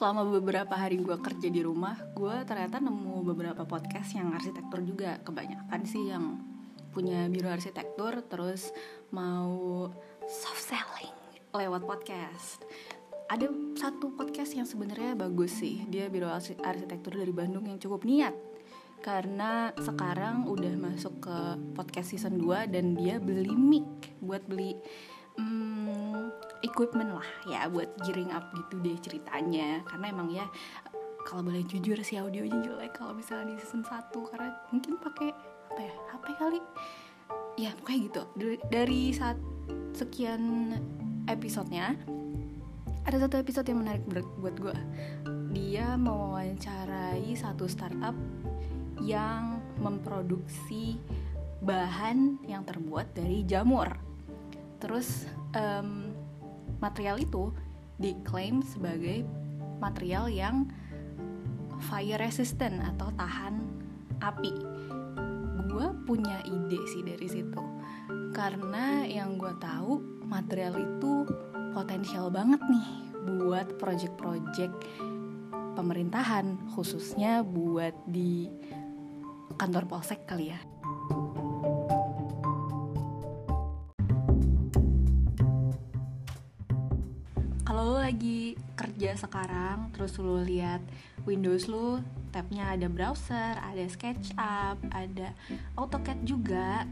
selama beberapa hari gue kerja di rumah gue ternyata nemu beberapa podcast yang arsitektur juga. Kebanyakan sih yang punya biro arsitektur terus mau soft selling lewat podcast. Ada satu podcast yang sebenarnya bagus sih. Dia biro arsitektur dari Bandung yang cukup niat. Karena sekarang udah masuk ke podcast season 2 dan dia beli mic buat beli um, equipment lah ya buat gearing up gitu deh ceritanya. Karena emang ya kalau boleh jujur sih audionya jelek kalau misalnya di season 1 karena mungkin pakai apa ya HP kali? Ya kayak gitu. Dari, dari saat sekian episodenya ada satu episode yang menarik buat gue dia mewawancarai satu startup yang memproduksi bahan yang terbuat dari jamur. Terus um, material itu diklaim sebagai material yang fire resistant atau tahan api. Gue punya ide sih dari situ, karena yang gue tahu material itu potensial banget nih buat project-project pemerintahan, khususnya buat di kantor polsek kali ya kerja sekarang terus lo lihat Windows lo tabnya ada browser ada SketchUp ada AutoCAD juga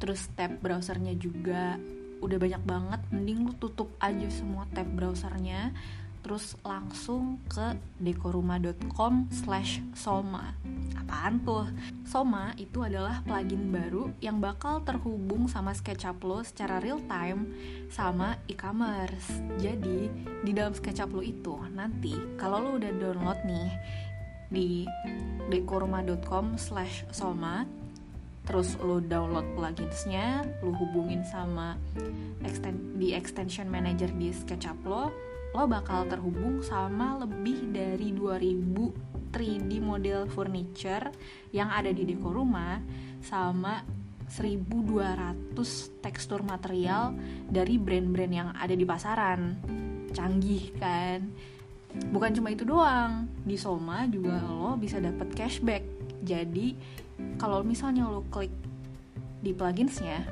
terus tab browsernya juga. Udah banyak banget mending lu tutup aja semua tab browsernya terus langsung ke dekoruma.com slash soma apaan tuh? Soma itu adalah plugin baru yang bakal terhubung sama SketchUp lo secara real time sama e-commerce jadi di dalam SketchUp lo itu nanti kalau lo udah download nih di dekoruma.com slash soma terus lo download pluginsnya, lo hubungin sama di extension manager di SketchUp lo, lo bakal terhubung sama lebih dari 2000 3D model furniture yang ada di dekor rumah sama 1200 tekstur material dari brand-brand yang ada di pasaran. Canggih kan? Bukan cuma itu doang, di Soma juga lo bisa dapat cashback. Jadi kalau misalnya lo klik di pluginsnya,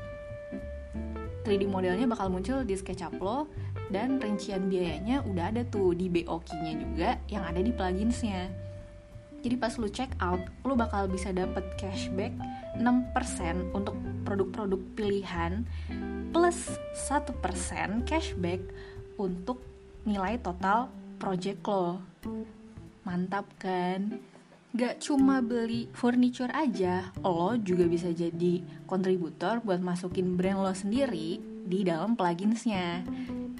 3D modelnya bakal muncul di SketchUp lo dan rincian biayanya udah ada tuh di BOK-nya juga yang ada di pluginsnya. Jadi pas lu check out, lu bakal bisa dapet cashback 6% untuk produk-produk pilihan plus 1% cashback untuk nilai total project lo. Mantap kan? Gak cuma beli furniture aja, lo juga bisa jadi kontributor buat masukin brand lo sendiri di dalam pluginsnya.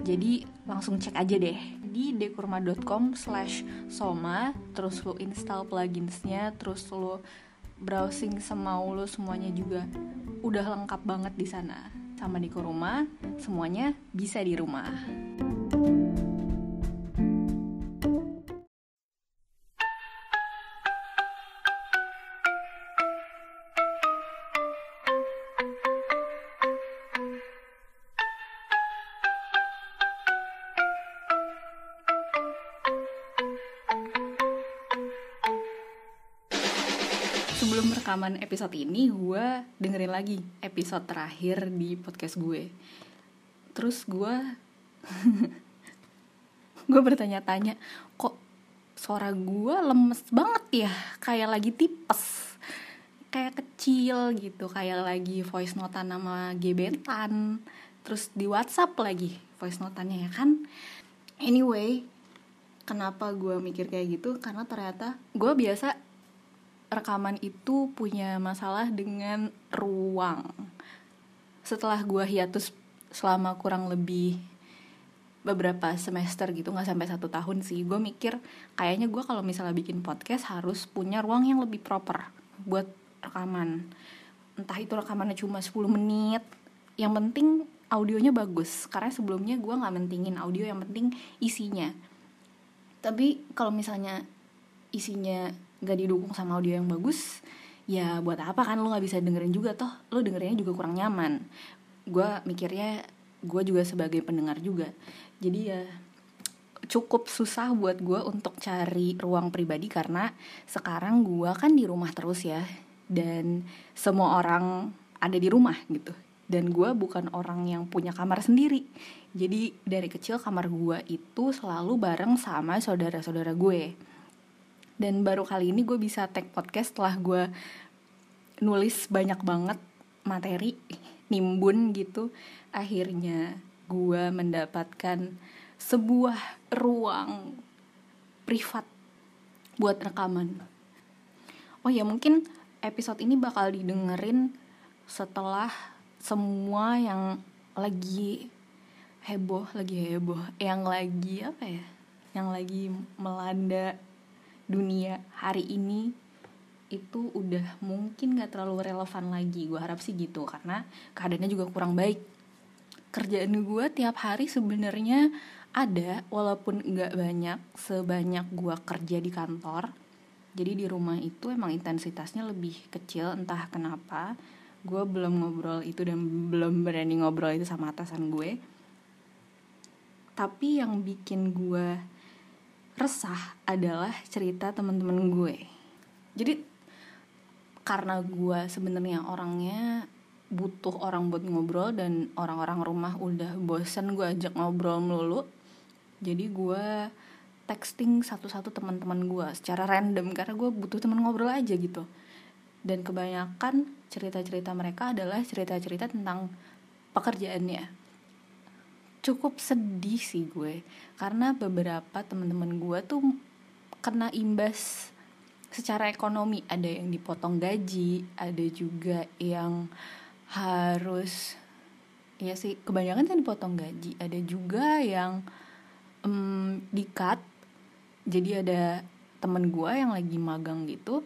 Jadi langsung cek aja deh. Di dekurma.com slash soma Terus lo install pluginsnya Terus lo browsing semau lo semuanya juga Udah lengkap banget di sana. Sama Dekurma, semuanya bisa di rumah rekaman episode ini gue dengerin lagi episode terakhir di podcast gue. Terus gue gue bertanya-tanya kok suara gue lemes banget ya? Kayak lagi tipes kayak kecil gitu kayak lagi voice note nama gebetan. Terus di WhatsApp lagi voice notannya ya kan? Anyway kenapa gue mikir kayak gitu? Karena ternyata gue biasa rekaman itu punya masalah dengan ruang. Setelah gue hiatus selama kurang lebih beberapa semester gitu nggak sampai satu tahun sih gue mikir kayaknya gue kalau misalnya bikin podcast harus punya ruang yang lebih proper buat rekaman. Entah itu rekamannya cuma 10 menit yang penting audionya bagus. Karena sebelumnya gue nggak mentingin audio yang penting isinya. Tapi kalau misalnya isinya gak didukung sama audio yang bagus ya buat apa kan lo nggak bisa dengerin juga toh? Lo dengerinnya juga kurang nyaman. Gue mikirnya gue juga sebagai pendengar juga. Jadi ya cukup susah buat gue untuk cari ruang pribadi karena sekarang gue kan di rumah terus ya dan semua orang ada di rumah gitu. Dan gue bukan orang yang punya kamar sendiri. Jadi dari kecil kamar gue itu selalu bareng sama saudara-saudara gue dan baru kali ini gue bisa tag podcast setelah gue nulis banyak banget materi nimbun gitu akhirnya gue mendapatkan sebuah ruang privat buat rekaman. Oh ya mungkin episode ini bakal didengerin setelah semua yang lagi heboh, lagi heboh, yang lagi apa ya? Yang lagi melanda dunia hari ini itu udah mungkin gak terlalu relevan lagi. Gue harap sih gitu karena keadaannya juga kurang baik. Kerjaan gue tiap hari sebenarnya ada walaupun nggak banyak sebanyak gue kerja di kantor. Jadi di rumah itu emang intensitasnya lebih kecil entah kenapa. Gue belum ngobrol itu dan belum berani ngobrol itu sama atasan gue. Tapi yang bikin gue resah adalah cerita teman-teman gue. Jadi karena gue sebenarnya orangnya butuh orang buat ngobrol dan orang-orang rumah udah bosen gue ajak ngobrol melulu jadi gue texting satu-satu teman-teman gue secara random karena gue butuh teman ngobrol aja gitu. Dan kebanyakan cerita-cerita mereka adalah cerita-cerita tentang pekerjaannya cukup sedih sih gue. Karena beberapa teman-teman gue tuh kena imbas secara ekonomi. Ada yang dipotong gaji ada juga yang harus ya sih kebanyakan kan dipotong gaji. Ada juga yang um, di cut jadi ada temen gue yang lagi magang gitu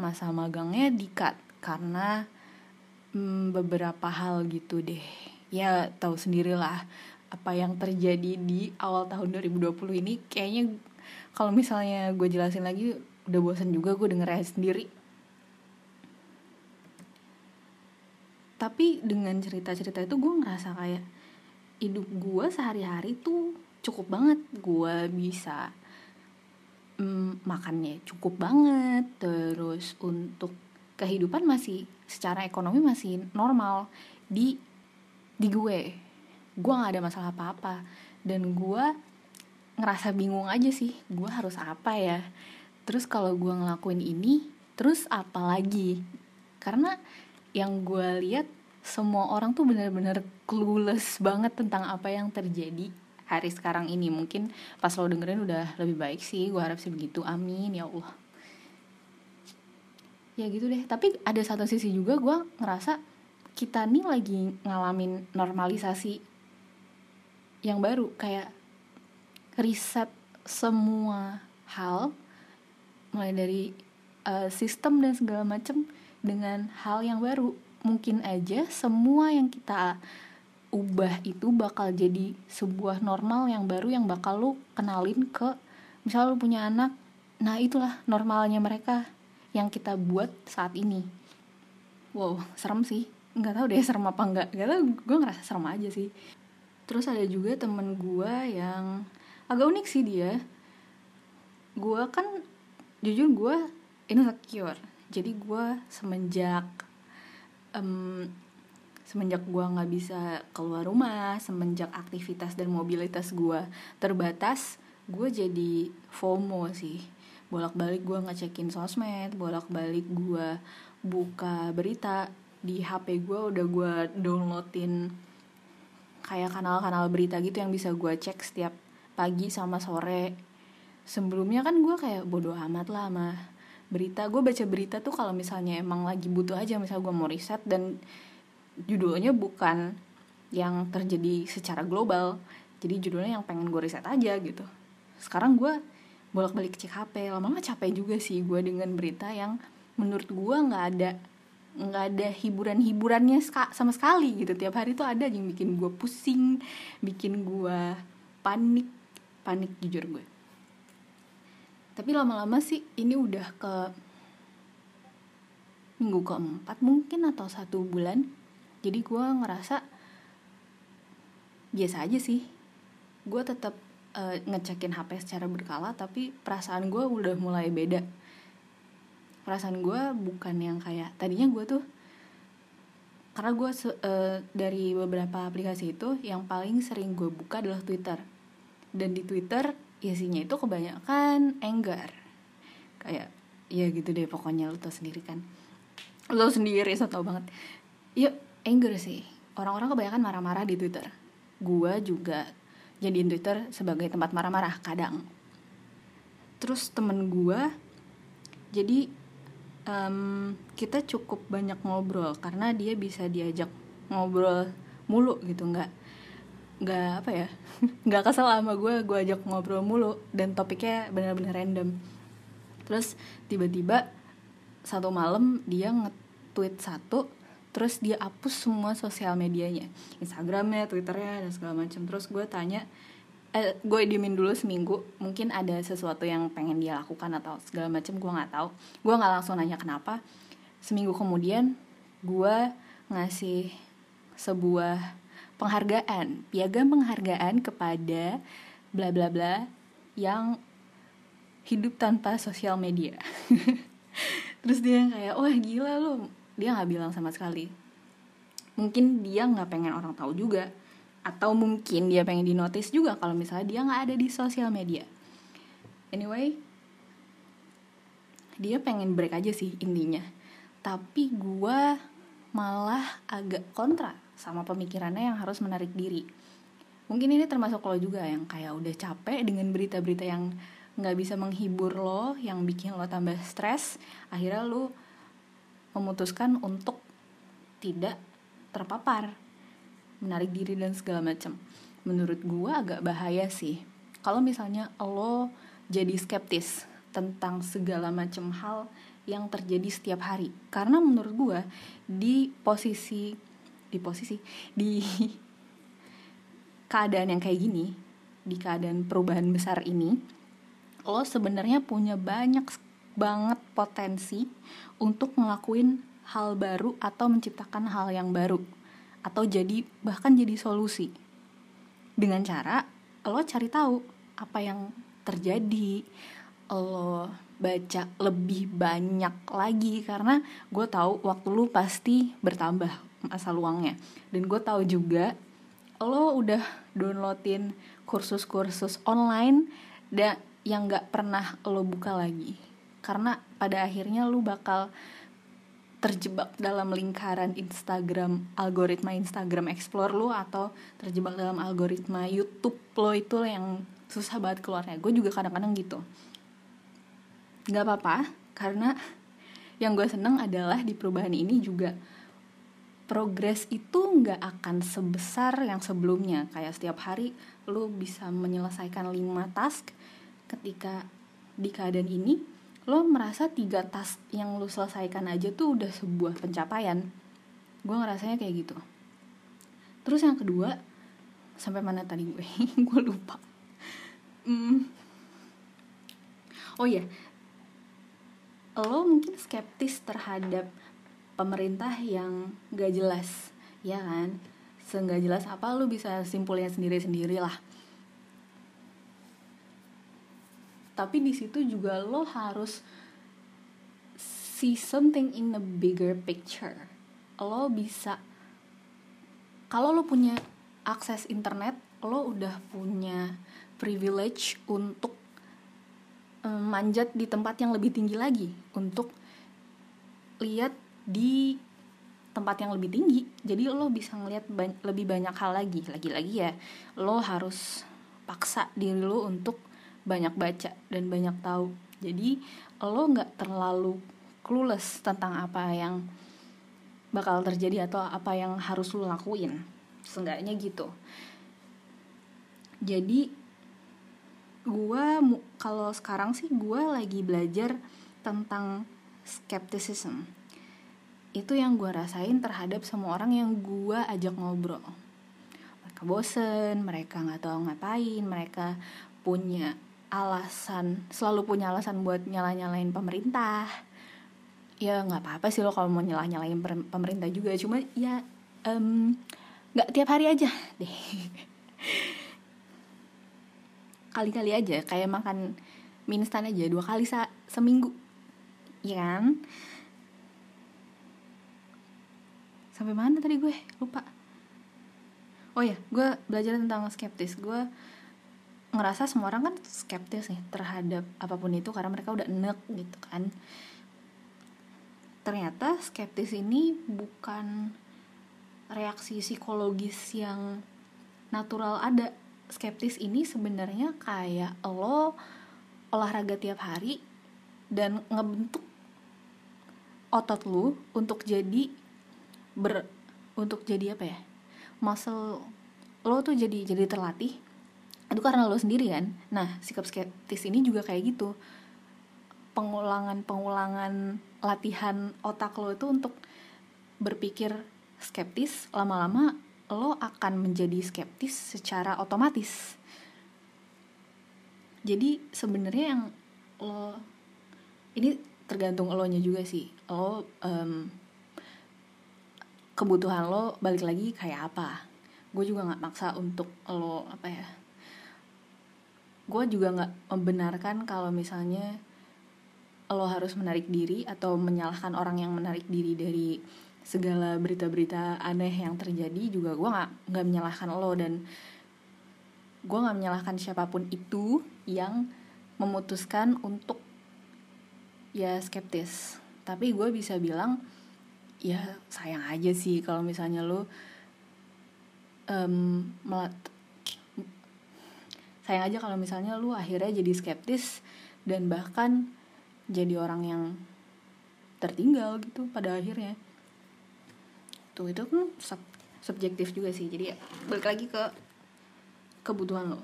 masa magangnya di cut karena um, beberapa hal gitu deh. Ya tahu sendirilah apa yang terjadi di awal tahun 2020 ini kayaknya kalau misalnya gue jelasin lagi udah bosan juga gue dengernya sendiri. Tapi dengan cerita-cerita itu gue ngerasa kayak hidup gue sehari-hari tuh cukup banget. Gue bisa mm, makannya cukup banget terus untuk kehidupan masih secara ekonomi masih normal di di gue gue nggak ada masalah apa-apa. Dan gue ngerasa bingung aja sih gue harus apa ya. Terus kalau gue ngelakuin ini terus apa lagi? Karena yang gue lihat semua orang tuh bener-bener clueless banget tentang apa yang terjadi hari sekarang ini. Mungkin pas lo dengerin udah lebih baik sih gue harap sih begitu. Amin ya allah. Ya gitu deh. Tapi ada satu sisi juga gue ngerasa kita nih lagi ngalamin normalisasi yang baru kayak riset semua hal mulai dari uh, sistem dan segala macem dengan hal yang baru. Mungkin aja semua yang kita ubah itu bakal jadi sebuah normal yang baru yang bakal lu kenalin ke misal lu punya anak nah itulah normalnya mereka yang kita buat saat ini. Wow serem sih. Nggak tahu deh serem apa enggak nggak tahu gue ngerasa serem aja sih terus ada juga temen gue yang agak unik sih dia. Gue kan jujur gue insecure. Jadi gue semenjak um, semenjak gue nggak bisa keluar rumah semenjak aktivitas dan mobilitas gue terbatas gue jadi FOMO sih. Bolak-balik gue ngecekin sosmed bolak-balik gue buka berita di HP gue udah gue downloadin kayak kanal-kanal berita gitu yang bisa gue cek setiap pagi sama sore. Sebelumnya kan gue kayak bodoh amat lah sama berita. Gue baca berita tuh kalau misalnya emang lagi butuh aja misal gue mau riset dan judulnya bukan yang terjadi secara global jadi judulnya yang pengen gue riset aja gitu. Sekarang gue bolak-balik cek HP lama-lama capek juga sih gue dengan berita yang menurut gue nggak ada nggak ada hiburan-hiburannya sama sekali gitu. Tiap hari tuh ada yang bikin gue pusing bikin gue panik panik jujur gue. Tapi lama-lama sih ini udah ke minggu keempat mungkin atau satu bulan jadi gue ngerasa biasa aja sih. Gue tetap uh, ngecekin HP secara berkala tapi perasaan gue udah mulai beda perasaan gue bukan yang kayak tadinya gue tuh karena gue uh, dari beberapa aplikasi itu yang paling sering gue buka adalah Twitter. Dan di Twitter isinya itu kebanyakan anger kayak ya gitu deh pokoknya lo tau sendiri kan. Lo sendiri so tau banget. Ya anger sih. Orang-orang kebanyakan marah-marah di Twitter. Gue juga jadiin Twitter sebagai tempat marah-marah kadang. Terus temen gue jadi um, kita cukup banyak ngobrol karena dia bisa diajak ngobrol mulu gitu nggak nggak apa ya nggak kesel sama gue gue ajak ngobrol mulu dan topiknya benar-benar random. Terus tiba-tiba satu malam dia nge-tweet satu terus dia hapus semua sosial medianya Instagramnya Twitternya dan segala macam. Terus gue tanya eh, gue diemin dulu seminggu. Mungkin ada sesuatu yang pengen dia lakukan atau segala macam gue nggak tahu. Gue nggak langsung nanya kenapa. Seminggu kemudian gue ngasih sebuah penghargaan. Piagam penghargaan kepada bla bla bla yang hidup tanpa sosial media. Terus dia kayak wah gila lu. Dia nggak bilang sama sekali. Mungkin dia nggak pengen orang tahu juga atau mungkin dia pengen dinotis juga kalau misalnya dia nggak ada di sosial media. Anyway dia pengen break aja sih intinya. Tapi gue malah agak kontra sama pemikirannya yang harus menarik diri. Mungkin ini termasuk lo juga yang kayak udah capek dengan berita-berita yang nggak bisa menghibur lo yang bikin lo tambah stres. Akhirnya lo memutuskan untuk tidak terpapar menarik diri dan segala macam. Menurut gue agak bahaya sih. Kalau misalnya lo jadi skeptis tentang segala macam hal yang terjadi setiap hari. Karena menurut gue di posisi di posisi di keadaan yang kayak gini di keadaan perubahan besar ini lo sebenarnya punya banyak banget potensi untuk ngelakuin hal baru atau menciptakan hal yang baru atau jadi bahkan jadi solusi. Dengan cara lo cari tahu apa yang terjadi lo baca lebih banyak lagi karena gue tahu waktu lu pasti bertambah masa luangnya. Dan gue tahu juga lo udah downloadin kursus-kursus online dan yang gak pernah lo buka lagi. Karena pada akhirnya lu bakal terjebak dalam lingkaran Instagram algoritma Instagram Explore lu atau terjebak dalam algoritma YouTube lo itu yang susah banget keluarnya. Gue juga kadang-kadang gitu. Nggak apa-apa karena yang gue seneng adalah di perubahan ini juga progres itu nggak akan sebesar yang sebelumnya. Kayak setiap hari lu bisa menyelesaikan 5 task ketika di keadaan ini lo merasa tiga tas yang lo selesaikan aja tuh udah sebuah pencapaian? Gue ngerasanya kayak gitu. Terus yang kedua sampai mana tadi gue? Gue lupa. Hmm. oh iya. Lo mungkin skeptis terhadap pemerintah yang gak jelas ya kan? Seenggak jelas apa lo bisa simpulnya sendiri sendiri lah tapi di situ juga lo harus see something in a bigger picture. Lo bisa kalau lo punya akses internet lo udah punya privilege untuk um, manjat di tempat yang lebih tinggi lagi. Untuk lihat di tempat yang lebih tinggi. Jadi lo bisa ngeliat ba lebih banyak hal lagi. Lagi-lagi ya lo harus paksa diri lo untuk banyak baca dan banyak tahu. Jadi lo nggak terlalu clueless tentang apa yang bakal terjadi atau apa yang harus lo lakuin. Seenggaknya gitu. Jadi gue kalau sekarang sih gue lagi belajar tentang skepticism. Itu yang gue rasain terhadap semua orang yang gue ajak ngobrol. Mereka bosen mereka nggak tahu ngapain mereka punya alasan selalu punya alasan buat nyala nyalain pemerintah. Ya nggak apa apa sih lo kalau mau nyalah nyalain pemerintah juga. Cuma ya nggak um, tiap hari aja deh. Kali-kali aja kayak makan mie instan aja dua kali sa seminggu. Ya kan? Sampai mana tadi gue? Lupa. Oh ya gue belajar tentang skeptis. Gue ngerasa semua orang kan skeptis nih terhadap apa pun itu karena mereka udah enek gitu kan. Ternyata skeptis ini bukan reaksi psikologis yang natural ada. Skeptis ini sebenarnya kayak lo olahraga tiap hari dan ngebentuk otot lu untuk jadi ber untuk jadi apa ya muscle lo tuh jadi jadi terlatih itu karena lo sendiri kan? Nah sikap skeptis ini juga kayak gitu. Pengulangan pengulangan latihan otak lo itu untuk berpikir skeptis lama-lama lo akan menjadi skeptis secara otomatis. Jadi sebenarnya yang lo ini tergantung lo nya juga sih. Lo um, kebutuhan lo balik lagi kayak apa? Gue juga nggak maksa untuk lo apa ya gue juga nggak membenarkan kalau misalnya lo harus menarik diri atau menyalahkan orang yang menarik diri dari segala berita-berita aneh yang terjadi juga gue nggak nggak menyalahkan lo dan gue nggak menyalahkan siapa pun itu yang memutuskan untuk ya skeptis. Tapi gue bisa bilang ya sayang aja sih kalau misalnya lo um, sayang aja kalau misalnya lu akhirnya jadi skeptis dan bahkan jadi orang yang tertinggal gitu pada akhirnya. Tuh itu kan sub subjektif juga sih. Jadi ya, balik lagi ke kebutuhan lo.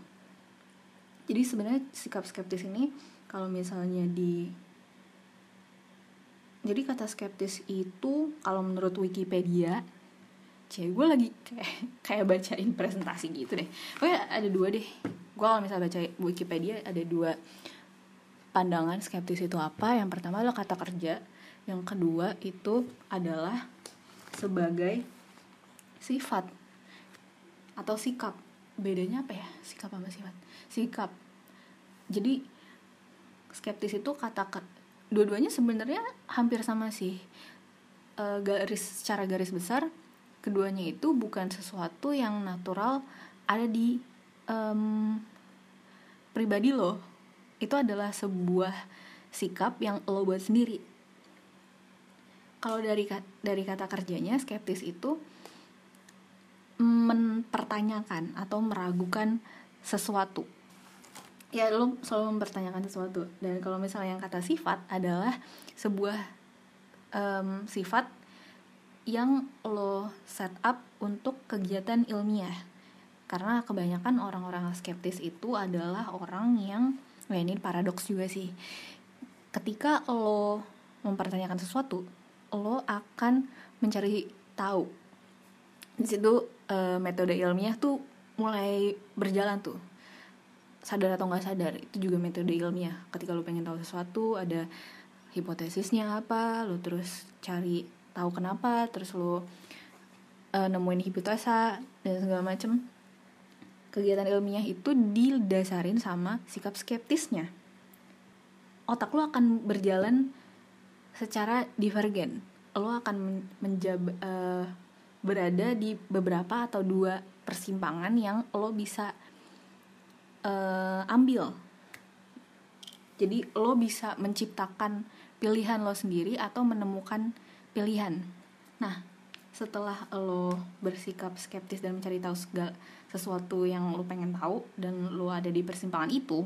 Jadi sebenarnya sikap skeptis ini kalau misalnya di jadi kata skeptis itu kalau menurut Wikipedia cewek gue lagi kayak kayak bacain presentasi gitu deh. Oh ya ada dua deh gue kalau misalnya baca Wikipedia ada dua pandangan skeptis itu apa. Yang pertama adalah kata kerja yang kedua itu adalah sebagai sifat atau sikap. Bedanya apa ya? Sikap sama sifat? Sikap. Jadi skeptis itu kata dua-duanya sebenarnya hampir sama sih. E, garis secara garis besar keduanya itu bukan sesuatu yang natural ada di um, pribadi lo itu adalah sebuah sikap yang lo buat sendiri. Kalau dari dari kata kerjanya skeptis itu mempertanyakan atau meragukan sesuatu. Ya lo selalu mempertanyakan sesuatu. Dan kalau misalnya yang kata sifat adalah sebuah um, sifat yang lo set up untuk kegiatan ilmiah karena kebanyakan orang-orang skeptis itu adalah orang yang ya ini paradoks juga sih. Ketika lo mempertanyakan sesuatu lo akan mencari tahu. Di situ uh, metode ilmiah tuh mulai berjalan tuh. Sadar atau nggak sadar itu juga metode ilmiah. Ketika lo pengen tahu sesuatu ada hipotesisnya apa lo terus cari tahu kenapa terus lo uh, nemuin hipotesa dan segala macem kegiatan ilmiah itu didasarin sama sikap skeptisnya. Otak lo akan berjalan secara divergen lo akan menjab uh, berada di beberapa atau dua persimpangan yang lo bisa uh, ambil. Jadi lo bisa menciptakan pilihan lo sendiri atau menemukan pilihan. Nah setelah lo bersikap skeptis dan mencari tahu segala sesuatu yang lo pengen tahu dan lo ada di persimpangan itu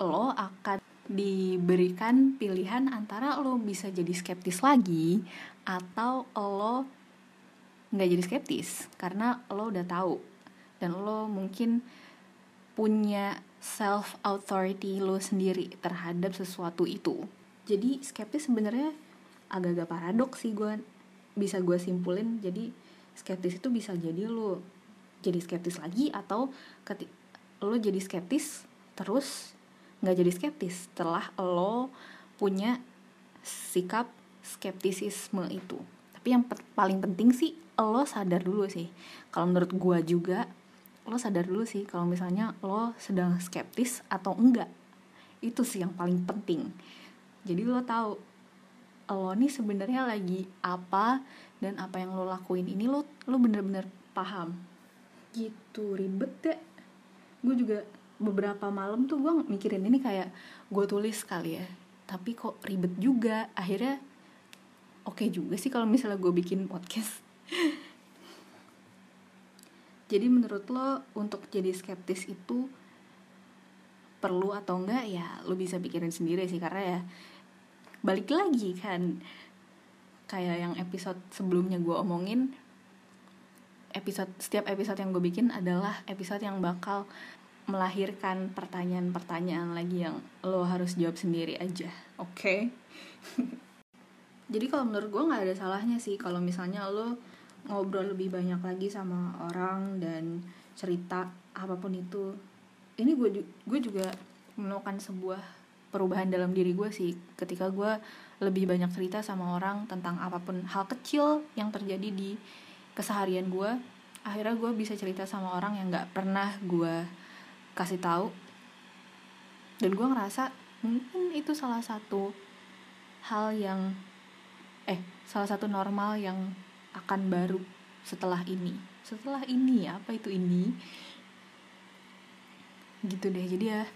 lo akan diberikan pilihan antara lo bisa jadi skeptis lagi atau lo nggak jadi skeptis karena lo udah tahu dan lo mungkin punya self authority lo sendiri terhadap sesuatu itu. Jadi skeptis sebenarnya agak-agak paradoks sih gue bisa gue simpulin. Jadi skeptis itu bisa jadi lo jadi skeptis lagi atau lo jadi skeptis terus nggak jadi skeptis setelah lo punya sikap skeptisisme itu. Tapi yang paling penting sih lo sadar dulu sih. Kalau menurut gue juga lo sadar dulu sih kalau misalnya lo sedang skeptis atau enggak. Itu sih yang paling penting. Jadi lo tahu lo nih sebenarnya lagi apa dan apa yang lo lakuin ini lo lo bener-bener paham gitu ribet deh. Gue juga beberapa malam tuh gue mikirin ini kayak gue tulis kali ya. Tapi kok ribet juga. Akhirnya oke okay juga sih kalau misalnya gue bikin podcast. Jadi menurut lo untuk jadi skeptis itu perlu atau enggak? Ya lo bisa pikirin sendiri sih. Karena ya balik lagi kan kayak yang episode sebelumnya gue omongin episode setiap episode yang gue bikin adalah episode yang bakal melahirkan pertanyaan-pertanyaan lagi yang lo harus jawab sendiri aja. Oke. Okay? jadi kalau menurut gue nggak ada salahnya sih kalau misalnya lo ngobrol lebih banyak lagi sama orang dan cerita apa pun itu. Ini gue gue juga menemukan sebuah perubahan dalam diri gue sih. Ketika gue lebih banyak cerita sama orang tentang apa pun hal kecil yang terjadi di keseharian gue akhirnya gue bisa cerita sama orang yang nggak pernah gue kasih tahu. Dan gue ngerasa mungkin itu salah satu hal yang eh salah satu normal yang akan baru setelah ini. Setelah ini apa itu ini? Gitu deh. Jadi ya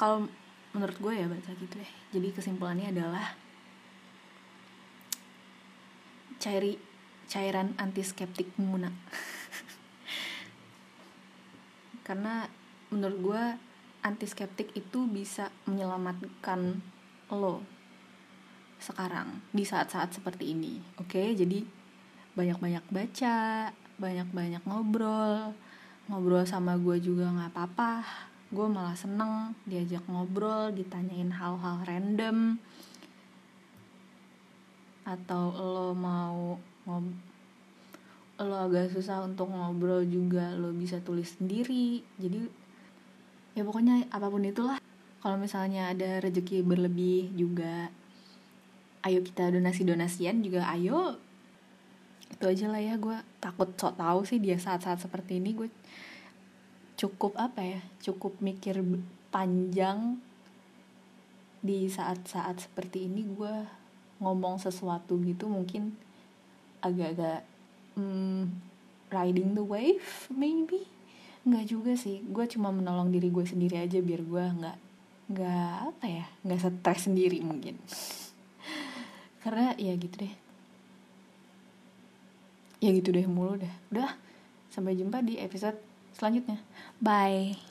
kalau menurut gue ya baca gitu deh. Jadi kesimpulannya adalah cairi cairan antiskeptik Muna. Karena menurut gue antiskeptik itu bisa menyelamatkan lo sekarang di saat-saat seperti ini. Oke okay? jadi banyak-banyak baca banyak-banyak ngobrol. Ngobrol sama gue juga nggak apa-apa. Gue malah seneng diajak ngobrol ditanyain hal-hal random. Atau lo mau ngob lo agak susah untuk ngobrol juga lo bisa tulis sendiri. Jadi ya pokoknya apa pun itulah. Kalau misalnya ada rezeki berlebih juga ayo kita donasi donasian juga ayo. Itu aja lah ya gue takut sok tahu sih dia saat-saat seperti ini. Gue cukup apa ya cukup mikir panjang di saat-saat seperti ini. Gue ngomong sesuatu gitu mungkin agak-agak hmm, riding the wave maybe? Nggak juga sih. Gue cuma menolong diri gue sendiri aja biar gue nggak nggak apa ya nggak stres sendiri mungkin. Karena ya gitu deh. Ya gitu deh mulu deh. Udah sampai jumpa di episode selanjutnya. Bye